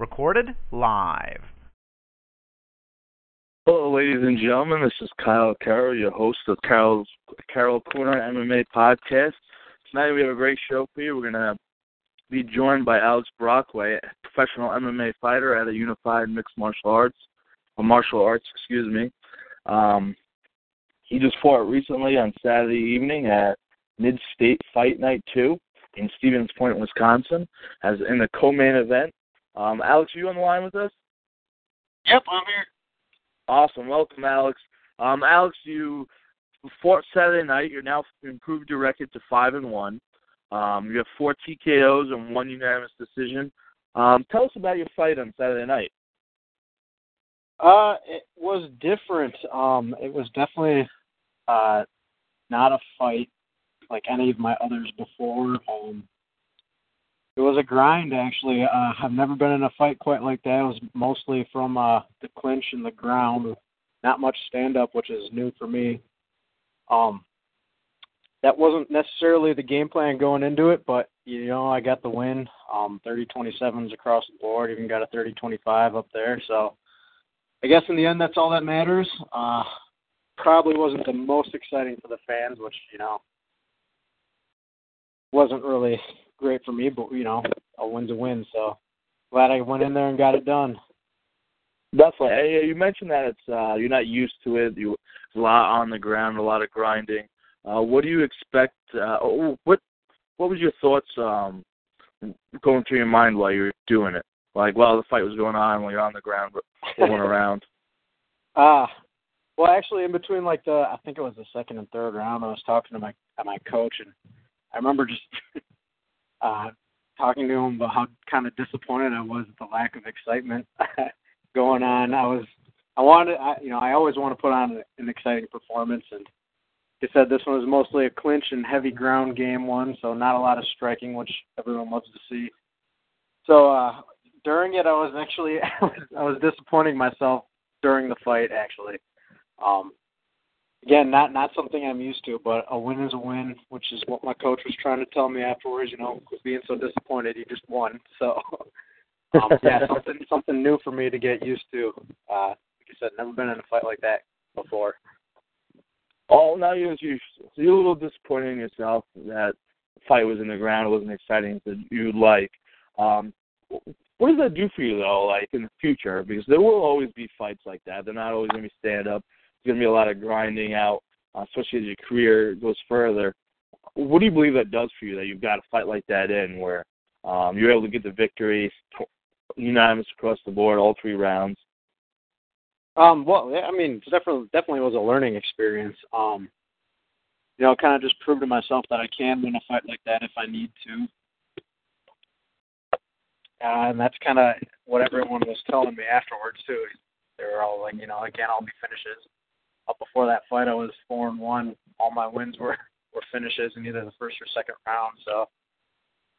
Recorded live. Hello, ladies and gentlemen. This is Kyle Carroll, your host of Carroll's Carroll Corner MMA podcast. Tonight we have a great show for you. We're gonna be joined by Alex Brockway, a professional MMA fighter at a unified mixed martial arts, or martial arts, excuse me. Um, he just fought recently on Saturday evening at Mid State Fight Night 2 in Stevens Point, Wisconsin, as in the co-main event. Um, Alex, are you on the line with us? Yep, I'm here. Awesome. Welcome, Alex. Um, Alex, you fought Saturday night. You're now improved your record to five and one. Um, you have four TKOs and one unanimous decision. Um, tell us about your fight on Saturday night. Uh, it was different. Um, it was definitely uh, not a fight like any of my others before. Um, it was a grind, actually. Uh, I've never been in a fight quite like that. It was mostly from uh, the clinch and the ground, not much stand up, which is new for me. Um, that wasn't necessarily the game plan going into it, but you know I got the win. Um, 30-27s across the board. Even got a 30-25 up there. So I guess in the end, that's all that matters. Uh, probably wasn't the most exciting for the fans, which you know wasn't really great for me. But you know, a win's a win. So glad I went in there and got it done. Definitely. You mentioned that it's uh, you're not used to it. You a lot on the ground, a lot of grinding. Uh, what do you expect? Uh, what What was your thoughts um, going through your mind while you were doing it? Like while the fight was going on, while you're on the ground, rolling around. Ah, uh, well, actually, in between like the, I think it was the second and third round, I was talking to my my coach, and I remember just uh talking to him about how kind of disappointed I was at the lack of excitement going on. I was, I wanted, I, you know, I always want to put on an exciting performance, and he said this one was mostly a clinch and heavy ground game one, so not a lot of striking, which everyone loves to see. So uh during it, I was actually I was, disappointing myself during the fight. Actually, um, again, not not something I'm used to, but a win is a win, which is what my coach was trying to tell me afterwards. You know, being so disappointed, he just won. So, um, yeah, something something new for me to get used to. Uh, like I said, never been in a fight like that before. Oh, now you're you, so you're a little disappointed in yourself that the fight was in the ground. It wasn't exciting as you'd like. Um, what does that do for you though, like in the future? Because there will always be fights like that. They're not always going to be stand up. There's going to be a lot of grinding out, uh, especially as your career goes further. What do you believe that does for you that you've got a fight like that in where um, you're able to get the victory, unanimous across the board, all three rounds? Um, well, yeah, I mean, definitely, definitely was a learning experience. Um, you know, kind of just proved to myself that I can win a fight like that if I need to. Uh, and that's kind of what everyone was telling me afterwards too. They were all like, you know, can't all be finishes. Up before that fight, I was four and one. All my wins were were finishes in either the first or second round. So,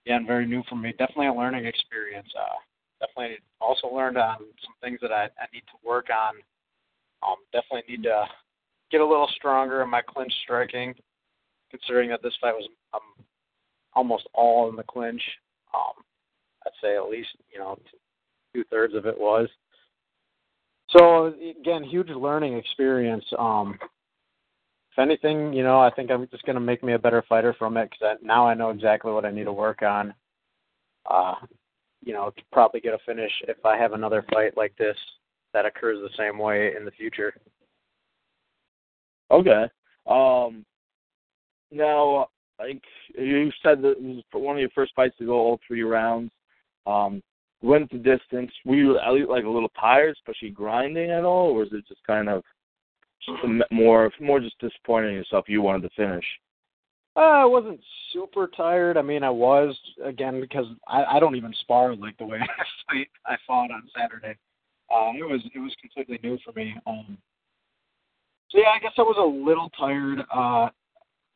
again, very new for me. Definitely a learning experience. Uh, definitely also learned on some things that I, I need to work on. Um, definitely need to get a little stronger in my clinch striking, considering that this fight was um, almost all in the clinch. Um, I'd say at least you know two thirds of it was. So again, huge learning experience. Um, if anything, you know, I think I'm just going to make me a better fighter from it because now I know exactly what I need to work on. Uh, you know, to probably get a finish if I have another fight like this that occurs the same way in the future. Okay. Um, now, like you said, that it was one of your first fights to go all three rounds. Um, went the distance. Were you like a little tired, especially grinding at all, or was it just kind of more more just disappointing yourself? You wanted to finish. Uh, I wasn't super tired. I mean, I was again because I, I don't even spar like the way I fight. I fought on Saturday. Uh, it was it was completely new for me. Um, so yeah, I guess I was a little tired. Uh,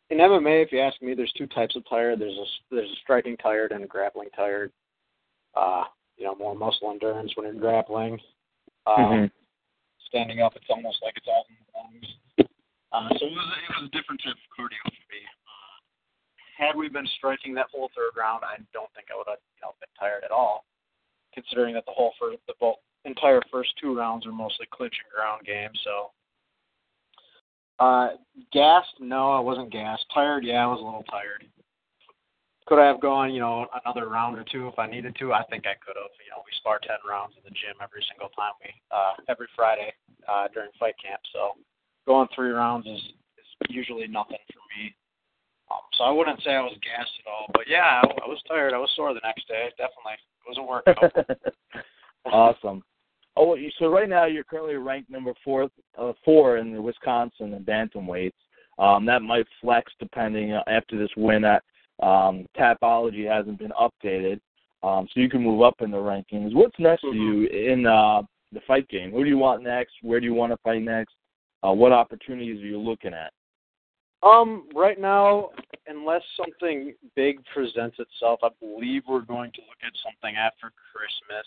in MMA, if you ask me, there's two types of tired. There's a there's a striking tired and a grappling tired. Uh, you know, more muscle endurance when you're grappling. Uh, Mhm. Standing up, it's almost like it's all in the lungs. Uh, so it was it was a different type of cardio for me. Uh, had we been striking that whole third round, I don't think I would have you know, been tired at all, considering that the whole first, the whole entire first two rounds are mostly clinch and ground games. So, uh, gassed? No, I wasn't gassed. Tired? Yeah, I was a little tired. Could I have gone, you know, another round or two if I needed to? I think I could have. You know, we spar ten rounds in the gym every single time we, uh, every Friday uh, during fight camp. So, going three rounds is, is usually nothing for me. Um, so I wouldn't say I was gassed at all, but yeah, I, I was tired. I was sore the next day. Definitely, it was a workout. awesome. Oh, so right now you're currently ranked number four, uh, four in the Wisconsin and bantamweights. Um, that might flex depending uh, after this win. At um, Tapology hasn't been updated, um, so you can move up in the rankings. What's next for you in uh, the fight game? Who do you want next? Where do you want to fight next? Uh, what opportunities are you looking at? Um, right now, unless something big presents itself, I believe we're going to look at something after Christmas.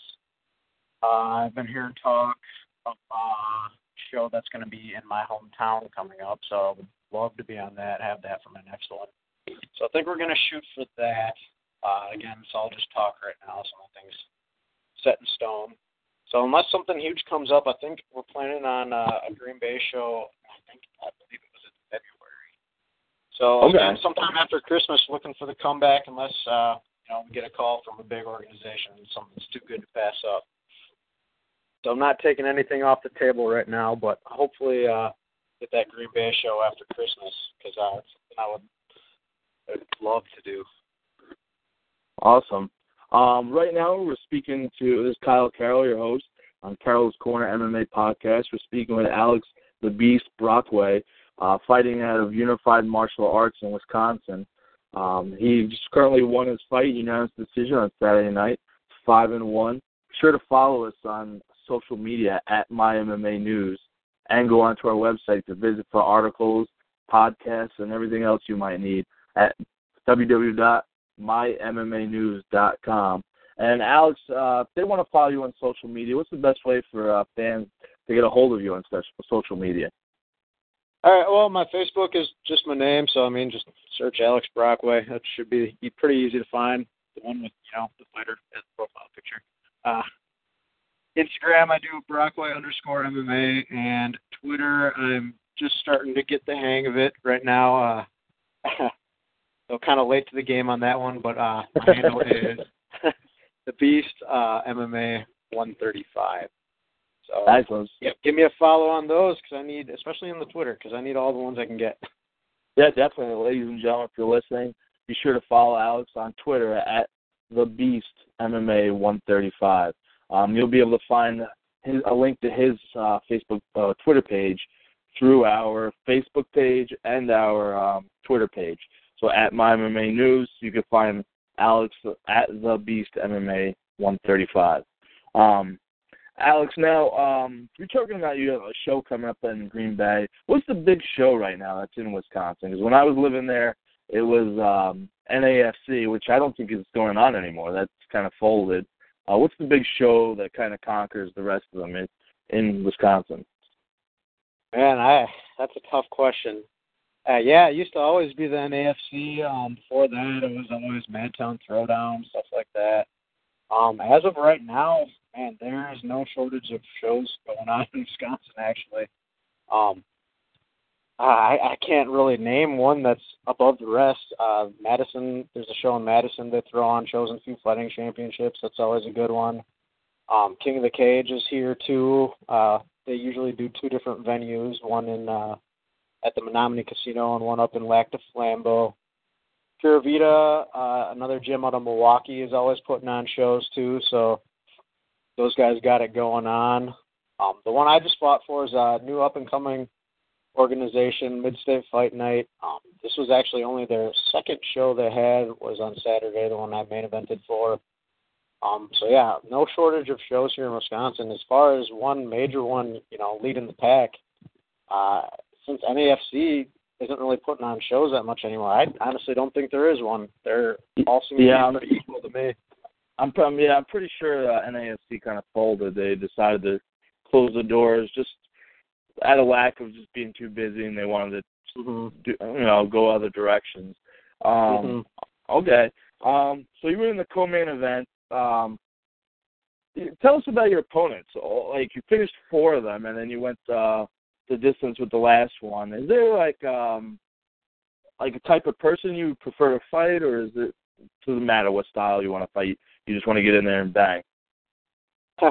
Uh, I've been hearing talk of uh, a show that's going to be in my hometown coming up, so I would love to be on that, have that for my next one. So I think we're going to shoot for that. Uh, again, it's all just talk right now, so nothing's set in stone. So unless something huge comes up, I think we're planning on uh, a Green Bay show. I think I believe it was in February. So Okay. again, sometime after Christmas, looking for the comeback, unless uh, you know we get a call from a big organization and something's too good to pass up. So I'm not taking anything off the table right now, but hopefully uh, get that Green Bay show after Christmas because uh, it's something I would love to do. Awesome. Um, right now, we're speaking to this is Kyle Carroll, your host on Carroll's Corner MMA podcast. We're speaking with Alex the Beast Brockway, uh, fighting out of Unified Martial Arts in Wisconsin. Um, he just currently won his fight, unanimous decision on Saturday night, five and one. Be sure to follow us on social media at My MMA News, and go onto our website to visit for articles, podcasts, and everything else you might need at www mymmanews.com. And Alex, uh, if they want to follow you on social media, what's the best way for uh, fans to get a hold of you on social media? All right. Well, my Facebook is just my name, so I mean, just search Alex Brockway. That should be be pretty easy to find. The one with you know the fighter as the profile picture. Uh, Instagram, I do Brockway underscore MMA, and Twitter, I'm just starting to get the hang of it right now. Uh, so kind of late to the game on that one, but uh, my handle is the Beast uh, MMA 135. So. Yep, give me a follow on those because I need, especially on the Twitter, because I need all the ones I can get. Yeah, definitely, ladies and gentlemen, if you're listening, be sure to follow Alex on Twitter at the Beast MMA 135. Um, you'll be able to find his, a link to his uh, Facebook, uh, Twitter page through our Facebook page and our um, Twitter page. So at My MMA News, you can find Alex at the Beast MMA 135. Um, Alex, now um, you're talking about you have a show coming up in Green Bay. What's the big show right now that's in Wisconsin? Because when I was living there, it was um, NAFC, which I don't think is going on anymore. That's kind of folded. Uh, what's the big show that kind of conquers the rest of them in, in Wisconsin? Man, I that's a tough question. Uh, yeah, it used to always be the NAFC. Um, before that, it was always Madtown Throwdown, stuff like that. Um, as of right now, man, there is no shortage of shows going on in Wisconsin. Actually, um, I I can't really name one that's above the rest. Uh, Madison, there's a show in Madison they throw on Chosen Few Fighting Championships. That's always a good one. Um, King of the Cage is here too. Uh, they usually do two different venues, one in uh, at the Menominee Casino and one up in Lac du Flambeau. Pura Vida, uh, another gym out of Milwaukee, is always putting on shows too. So those guys got it going on. Um, the one I just fought for is a new up and coming organization, Mid-State Fight Night. Um, this was actually only their second show they had was on Saturday, the one I main evented for. Um, so yeah, no shortage of shows here in Wisconsin. As far as one major one, you know, leading the pack, uh, since NAFC isn't really putting on shows that much anymore, I honestly don't think there is one. They're all seem Yeah, to be pretty equal to me. I'm um, yeah, I'm pretty sure uh, NAFC kind of folded. They decided to close the doors just out of lack of just being too busy, and they wanted to Mm-hmm. do, you know go other directions. Um, Okay, um, so you were in the co-main event. Um, tell us about your opponents. Like you finished four of them, and then you went uh, the distance with the last one. Is there like um, like a type of person you prefer to fight, or is it doesn't matter what style you want to fight? You just want to get in there and bang.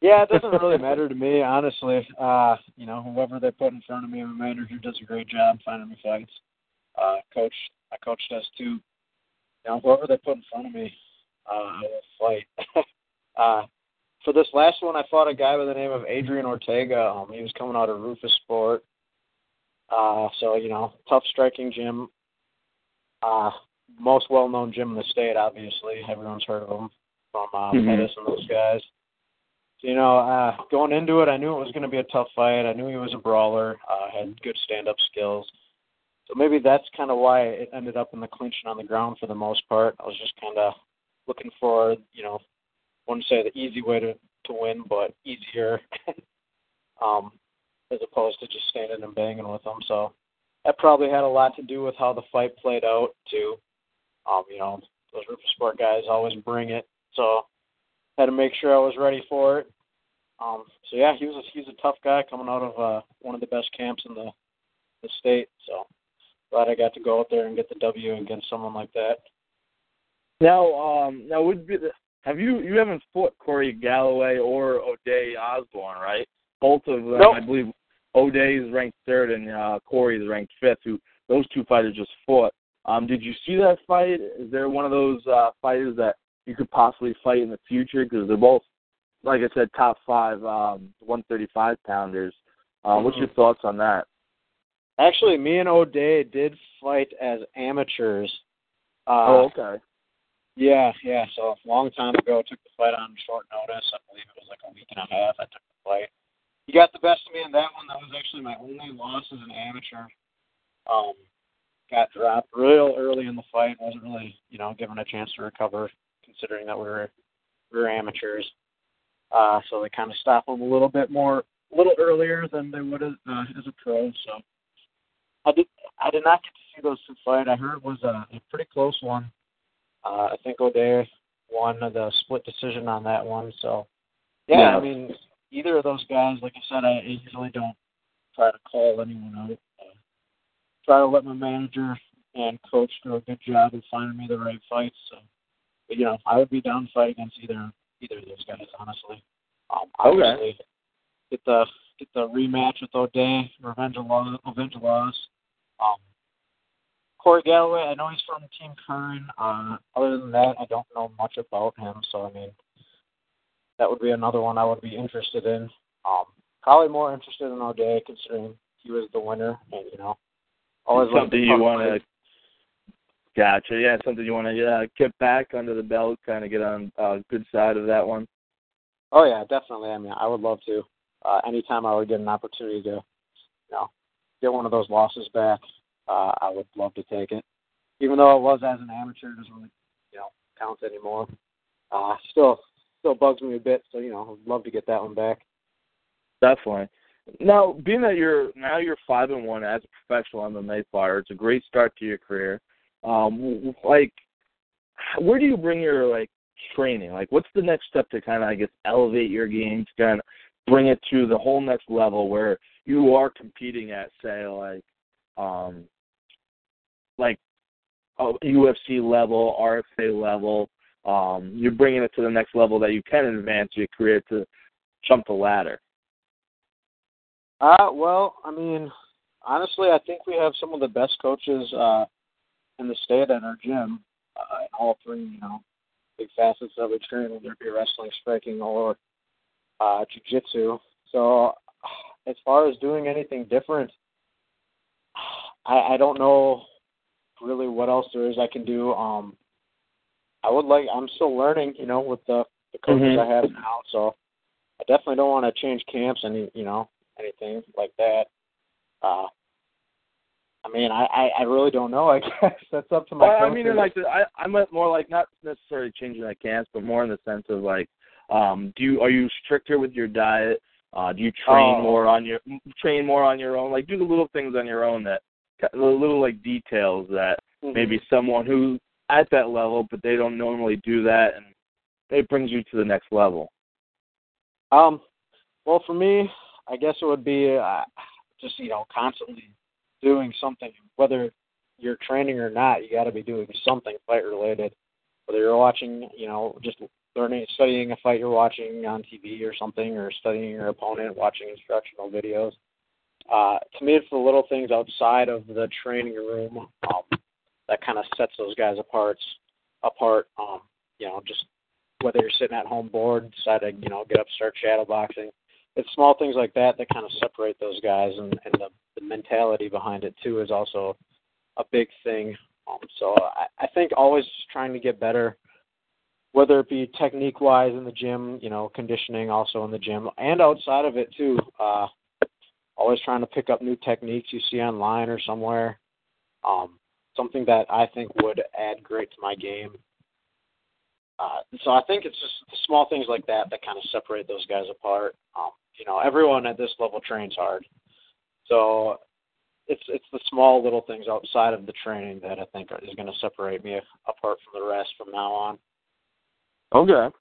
yeah, it doesn't really matter to me, honestly. Uh, you know, whoever they put in front of me, my manager does a great job finding me fights. Uh, coach, my coach does too. You know, whoever they put in front of me, uh, I will fight. uh, for this last one, I fought a guy by the name of Adrian Ortega. Um, he was coming out of Rufus Sport. Uh, so you know, tough striking gym. Uh, most well-known gym in the state, obviously. Everyone's heard of him from uh, Mhm. Pettis and those guys. So, you know, uh, going into it, I knew it was going to be a tough fight. I knew he was a brawler, uh, had good stand-up skills. So maybe that's kind of why it ended up in the clinching on the ground for the most part. I was just kind of looking for, you know, wouldn't say the easy way to to win, but easier, um, as opposed to just standing and banging with them. So that probably had a lot to do with how the fight played out too. Um, you know, those Rufus Sport guys always bring it, so had to make sure I was ready for it. Um, so yeah, he was a, he's a tough guy coming out of uh, one of the best camps in the the state. So glad I got to go out there and get the W against someone like that. Now, um, now would be the, have you you haven't fought Corey Galloway or O'Day Osborne, right? Both of them, Nope. I believe. O'Day is ranked third and uh, Corey is ranked fifth. Who those two fighters just fought. Um, did you see that fight? Is there one of those uh, fighters that you could possibly fight in the future? Because they're both, like I said, top five, um, 135 pounders. Uh, What's your thoughts on that? Actually, me and O'Day did fight as amateurs. Uh, oh, okay. Yeah, yeah. So a long time ago, took the fight on short notice. I believe it was like a week and a half. I took the fight. He got the best of me in that one. That was actually my only loss as an amateur. Um, got dropped real early in the fight. wasn't really, you know, given a chance to recover, considering that we were we were amateurs. Uh, so they kind of stopped him a little bit more, a little earlier than they would have uh, as a pro. So I did I did not get to see those two fight. I heard it was a, a pretty close one. Uh, I think O'Day won the split decision on that one. So, yeah, Yeah. I mean, either of those guys, like I said, I usually don't try to call anyone out. Uh, try to let my manager and coach do a good job of finding me the right fights. So, but, you know, I would be down to fight against either either of those guys, honestly. Um, Okay. get the get the rematch with O'Day, revenge of law, revenge of loss. Um, Corey Galloway, I know he's from Team Kern. Uh, other than that, I don't know much about him. So I mean, that would be another one I would be interested in. Um, probably more interested in O'Day, considering he was the winner, and you know, always something you want to. Gotcha. Yeah, something you want to uh, get back under the belt, kind of get on uh, good side of that one. Oh yeah, definitely. I mean, I would love to. Uh, anytime I would get an opportunity to, you know, get one of those losses back, uh, I would love to take it. Even though it was as an amateur, it doesn't really, you know, count anymore. Uh, still, still bugs me a bit. So you know, I'd love to get that one back. Definitely. Now, being that you're now you're five and one as a professional MMA fighter, it's a great start to your career. Um, like, where do you bring your like training? Like, what's the next step to kind of I guess elevate your game to kind of bring it to the whole next level where you are competing at, say, like, um, like UFC level, RFA level. Um, you're bringing it to the next level that you can advance your career to jump the ladder. Uh, well, I mean, honestly, I think we have some of the best coaches uh, in the state at our gym. Uh, in all three, you know, big facets that we train, whether it be wrestling, striking, or uh, jiu-jitsu. So, as far as doing anything different, I, I don't know really what else there is I can do. Um, I would like. I'm still learning, you know, with the the coaches Mhm. I have now. So I definitely don't want to change camps any, you know, anything like that. Uh, I mean, I, I I really don't know. I guess that's up to my. Well, I mean, in like the, I I meant more like not necessarily changing the camps, but more in the sense of like, um, do you are you stricter with your diet? Uh, do you train Oh. more on your train more on your own? Like do the little things on your own that little like details that Mhm. maybe someone who at that level, but they don't normally do that, and it brings you to the next level. Um, well, for me, I guess it would be uh, just you know constantly doing something, whether you're training or not. You got to be doing something fight related. Whether you're watching, you know, just learning, studying a fight you're watching on TV or something, or studying your opponent, watching instructional videos. Uh, to me, it's the little things outside of the training room um, that kind of sets those guys apart. Apart, um, you know, just whether you're sitting at home bored, decide to you know get up, start shadow boxing. It's small things like that that kind of separate those guys, and and the, the mentality behind it too is also a big thing. Um, so I, I think always trying to get better, whether it be technique wise in the gym, you know, conditioning also in the gym, and outside of it too. Uh, always trying to pick up new techniques you see online or somewhere. Um, something that I think would add great to my game. Uh, so I think it's just the small things like that that kind of separate those guys apart. Um, you know, everyone at this level trains hard, so it's it's the small little things outside of the training that I think is going to separate me apart from the rest from now on. Okay.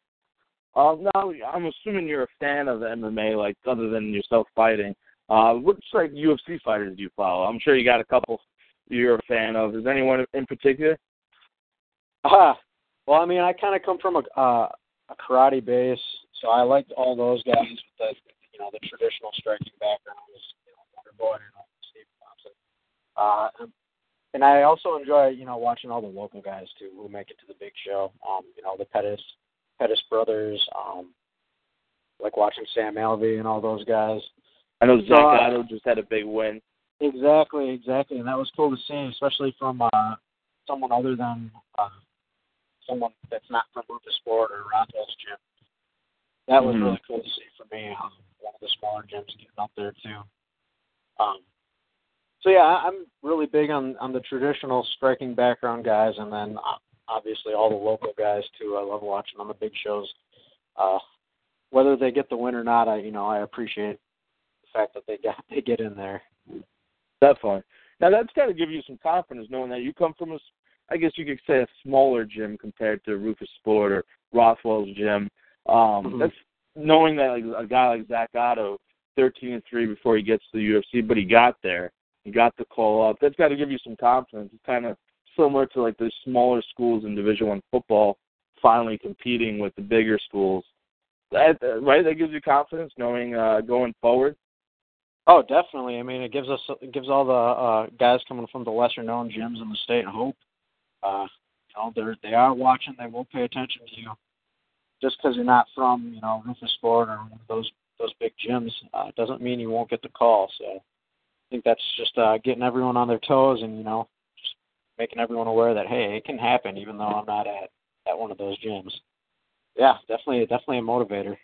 Um, now I'm assuming you're a fan of the MMA, like other than yourself fighting. Uh, which like UFC fighters do you follow? I'm sure you got a couple you're a fan of. Is anyone in particular? Ah, well, I mean, I kind of come from a uh, a karate base, so I liked all those guys with the you know the traditional striking backgrounds, you know, Wonder Boy and all Steve Thompson. Uh, and I also enjoy you know watching all the local guys too who make it to the big show. Um, you know, the Pettis Pettis brothers, um, like watching Sam Alvey and all those guys. I know Zak Ottow just had a big win. Exactly, exactly, and that was cool to see, especially from uh, someone other than uh, someone that's not from Roufusport or Rothwell's gym. That was Mhm. really cool to see for me. Um, one of the smaller gyms getting up there too. Um, so yeah, I- I'm really big on on the traditional striking background guys, and then uh, obviously all the local guys too. I love watching on the big shows. Uh, whether they get the win or not, I you know I appreciate fact that they got they get in there. Definitely. Now that's got to give you some confidence knowing that you come from a, I guess you could say a smaller gym compared to Rufus Sport or Rothwell's gym. Um, Mhm. That's knowing that like, a guy like Zak Ottow, 13 and three before he gets to the UFC, but he got there, he got the call up. That's got to give you some confidence. It's kind of similar to like the smaller schools in Division One football finally competing with the bigger schools. That right? That gives you confidence knowing uh, going forward. Oh, definitely. I mean, it gives us it gives all the uh, guys coming from the lesser known gyms in the state hope. Uh, you know, they're they are watching. They will pay attention to you. Just because you're not from you know Roufusport or one of those those big gyms uh, doesn't mean you won't get the call. So I think that's just uh, getting everyone on their toes and you know just making everyone aware that hey, it can happen even though I'm not at at one of those gyms. Yeah, definitely definitely a motivator.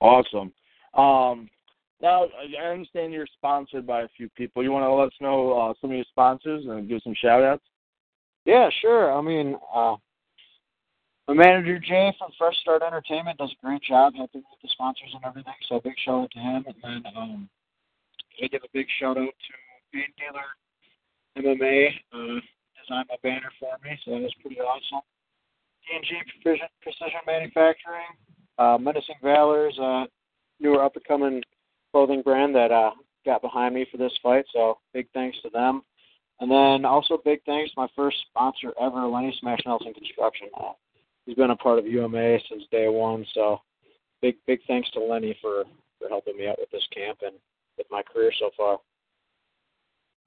Awesome. Um, now, I understand you're sponsored by a few people. You want to let us know uh, some of your sponsors and give some shout outs? Yeah, sure. I mean, uh, my manager Jay from Fresh Start Entertainment does a great job helping with the sponsors and everything. So a big shout out to him. And then um, I give a big shout out to Pain Dealer MMA. Uh, designed my banner for me, so that was pretty awesome. D&G Precision, Precision Manufacturing, uh, Menacing Valors, uh, newer up and coming clothing brand that uh, got behind me for this fight. So big thanks to them. And then also big thanks to my first sponsor ever, Lenny Smash Nelson Construction. Uh, he's been a part of UMA since day one, so big big thanks to Lenny for for helping me out with this camp and with my career so far.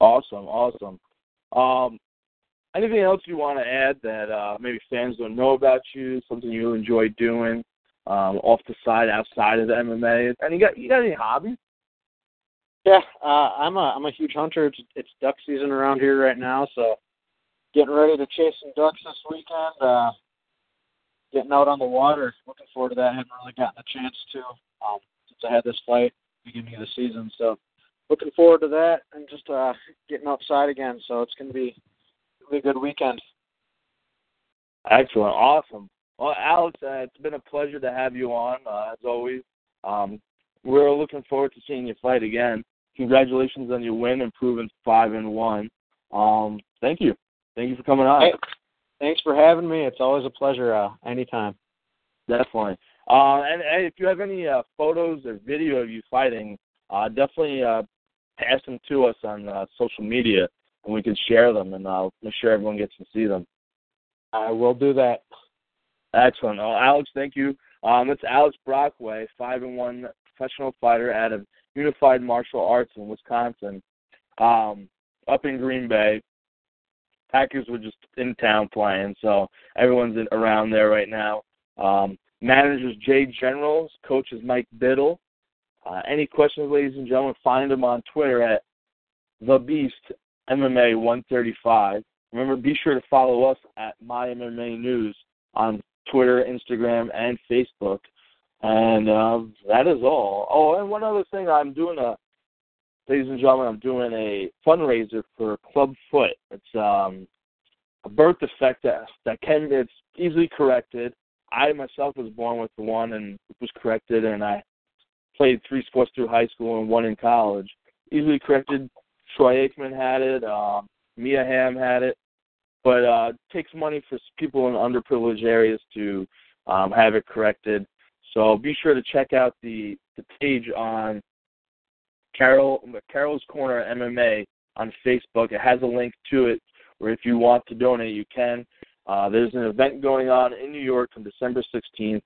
Awesome, awesome. Um, anything else you want to add that uh, maybe fans don't know about you? Something you enjoy doing um, off the side, outside of the MMA? And you got you got any hobbies? Yeah, uh, I'm a I'm a huge hunter. It's, it's duck season around here right now, so getting ready to chase some ducks this weekend. Uh, getting out on the water. Looking forward to that. I haven't really gotten a chance to um, since I had this flight beginning of the season. So looking forward to that and just uh, getting outside again. So it's gonna be gonna be a good weekend. Excellent, awesome. Well, Alex, uh, it's been a pleasure to have you on uh, as always. Um, we're looking forward to seeing you fight again. Congratulations on your win, improving five and one. Um, thank you, thank you for coming on. Hey, thanks for having me. It's always a pleasure. Uh, anytime. Definitely. Uh, and, and if you have any uh, photos or video of you fighting, uh, definitely uh, pass them to us on uh, social media, and we can share them, and I'll make sure everyone gets to see them. I will do that. Excellent. Oh, Alex, thank you. Um, it's Alex Brockway, five and one professional fighter out of Unified Martial Arts in Wisconsin, um, up in Green Bay. Packers were just in town playing, so everyone's in, around there right now. Um, managers Jay Generals, coaches Mike Biddle. Uh, any questions, ladies and gentlemen, find them on Twitter at the Beast MMA 135. Remember, be sure to follow us at My MMA News on Twitter, Instagram, and Facebook. And uh, that is all. Oh, and one other thing, I'm doing a, ladies and gentlemen, I'm doing a fundraiser for Club Foot. It's um, a birth defect that that can it's easily corrected. I myself was born with one and was corrected, and I played three sports through high school and one in college. Easily corrected. Troy Aikman had it. Uh, Mia Hamm had it, but uh, it takes money for people in underprivileged areas to um, have it corrected. So be sure to check out the the page on Carroll Carroll's Corner MMA on Facebook. It has a link to it where if you want to donate, you can. Uh, there's an event going on in New York on December 16th,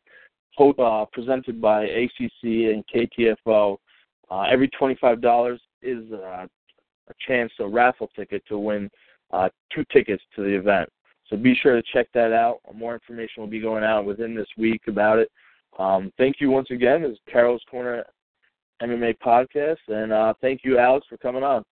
uh, presented by ACC and KTFO. Uh, every $25 is uh, a chance, a raffle ticket to win uh, two tickets to the event. So be sure to check that out. More information will be going out within this week about it. Um, thank you once again. This is Carroll's Corner MMA podcast, and uh, thank you, Alex, for coming on.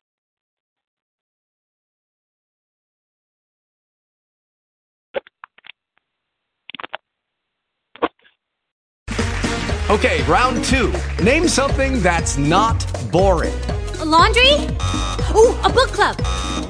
Okay, round two. Name something that's not boring. A laundry? Ooh, a book club.